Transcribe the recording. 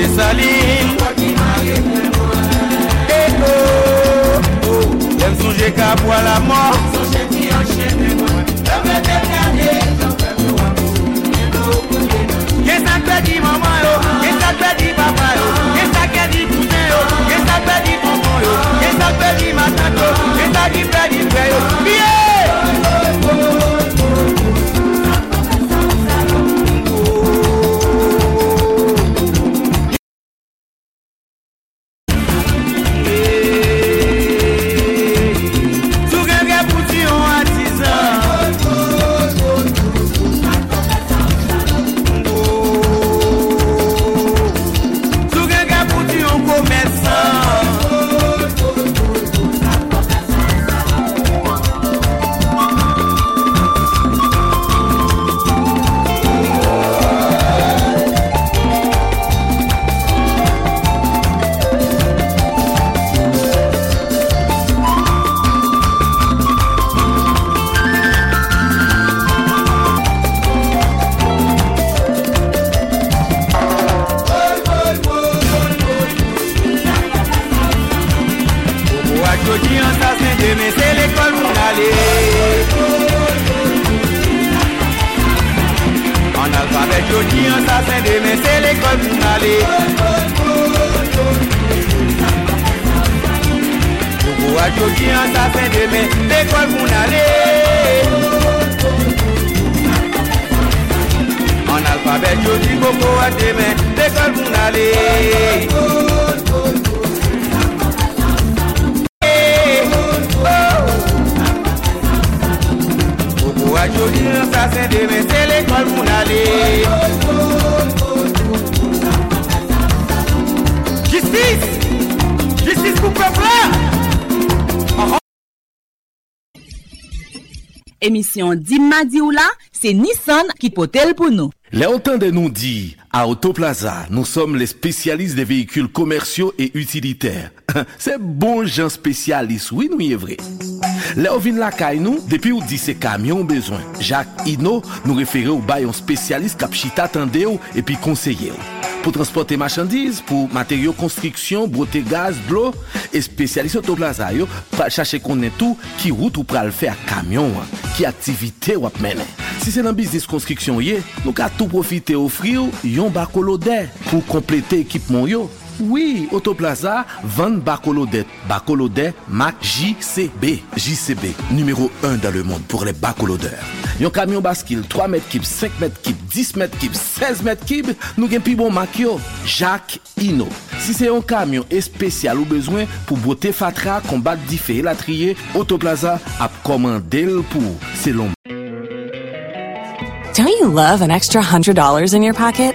de sali E o, o, jem souje ka pou a la mor demain c'est l'école pour aller. En alphabet, je dis en sassin, demain c'est l'école pour aller. Je vois, je dis en sassin, demain l'école pour aller. En alphabet, je dis beaucoup à demain l'école pour aller. Ou a jodi an sa sen demen se l'ekol moun ale Justice! Justice pou peuple Emisyon ou la, se Nissan ki potel pou nou. Les entendez nous dit à Autoplaza, nous sommes les spécialistes des véhicules commerciaux et utilitaires. Se bon jan spesyalis, oui nou ye vre. Le ou vin lakay nou, depi ou di se kamyon bezwen. Jacques Hino nou refere ou bayon spesyalis kap chita tende ou epi konseye ou. Po transporte machandise, pou materyo konstriksyon, brote gaz, blo, e spesyalis otoplaza yo, pal chache konen tou ki wout ou pral fe a kamyon an, ki aktivite wap menen. Si se nan biznis konstriksyon ye, nou ka tou profite ofri yo yon bako lode pou komplete ekipmon yo. Oui, Autoplaza vend Bacolodet. Bacolodet Mac JCB. JCB, numéro 1 dans le monde pour les bacolodeurs. Yon camion bascule 3 mètres kib, 5 mètres kib, 10 mètres kib, 16 mètres kib, nous gen pi bon Mac yo. Jacques Ino. Si c'est un camion spécial ou besoin pour beauté fatra, combattre diffé et la trier, Autoplaza a commandé le pour. C'est long. Don't you love an extra $100 in your pocket?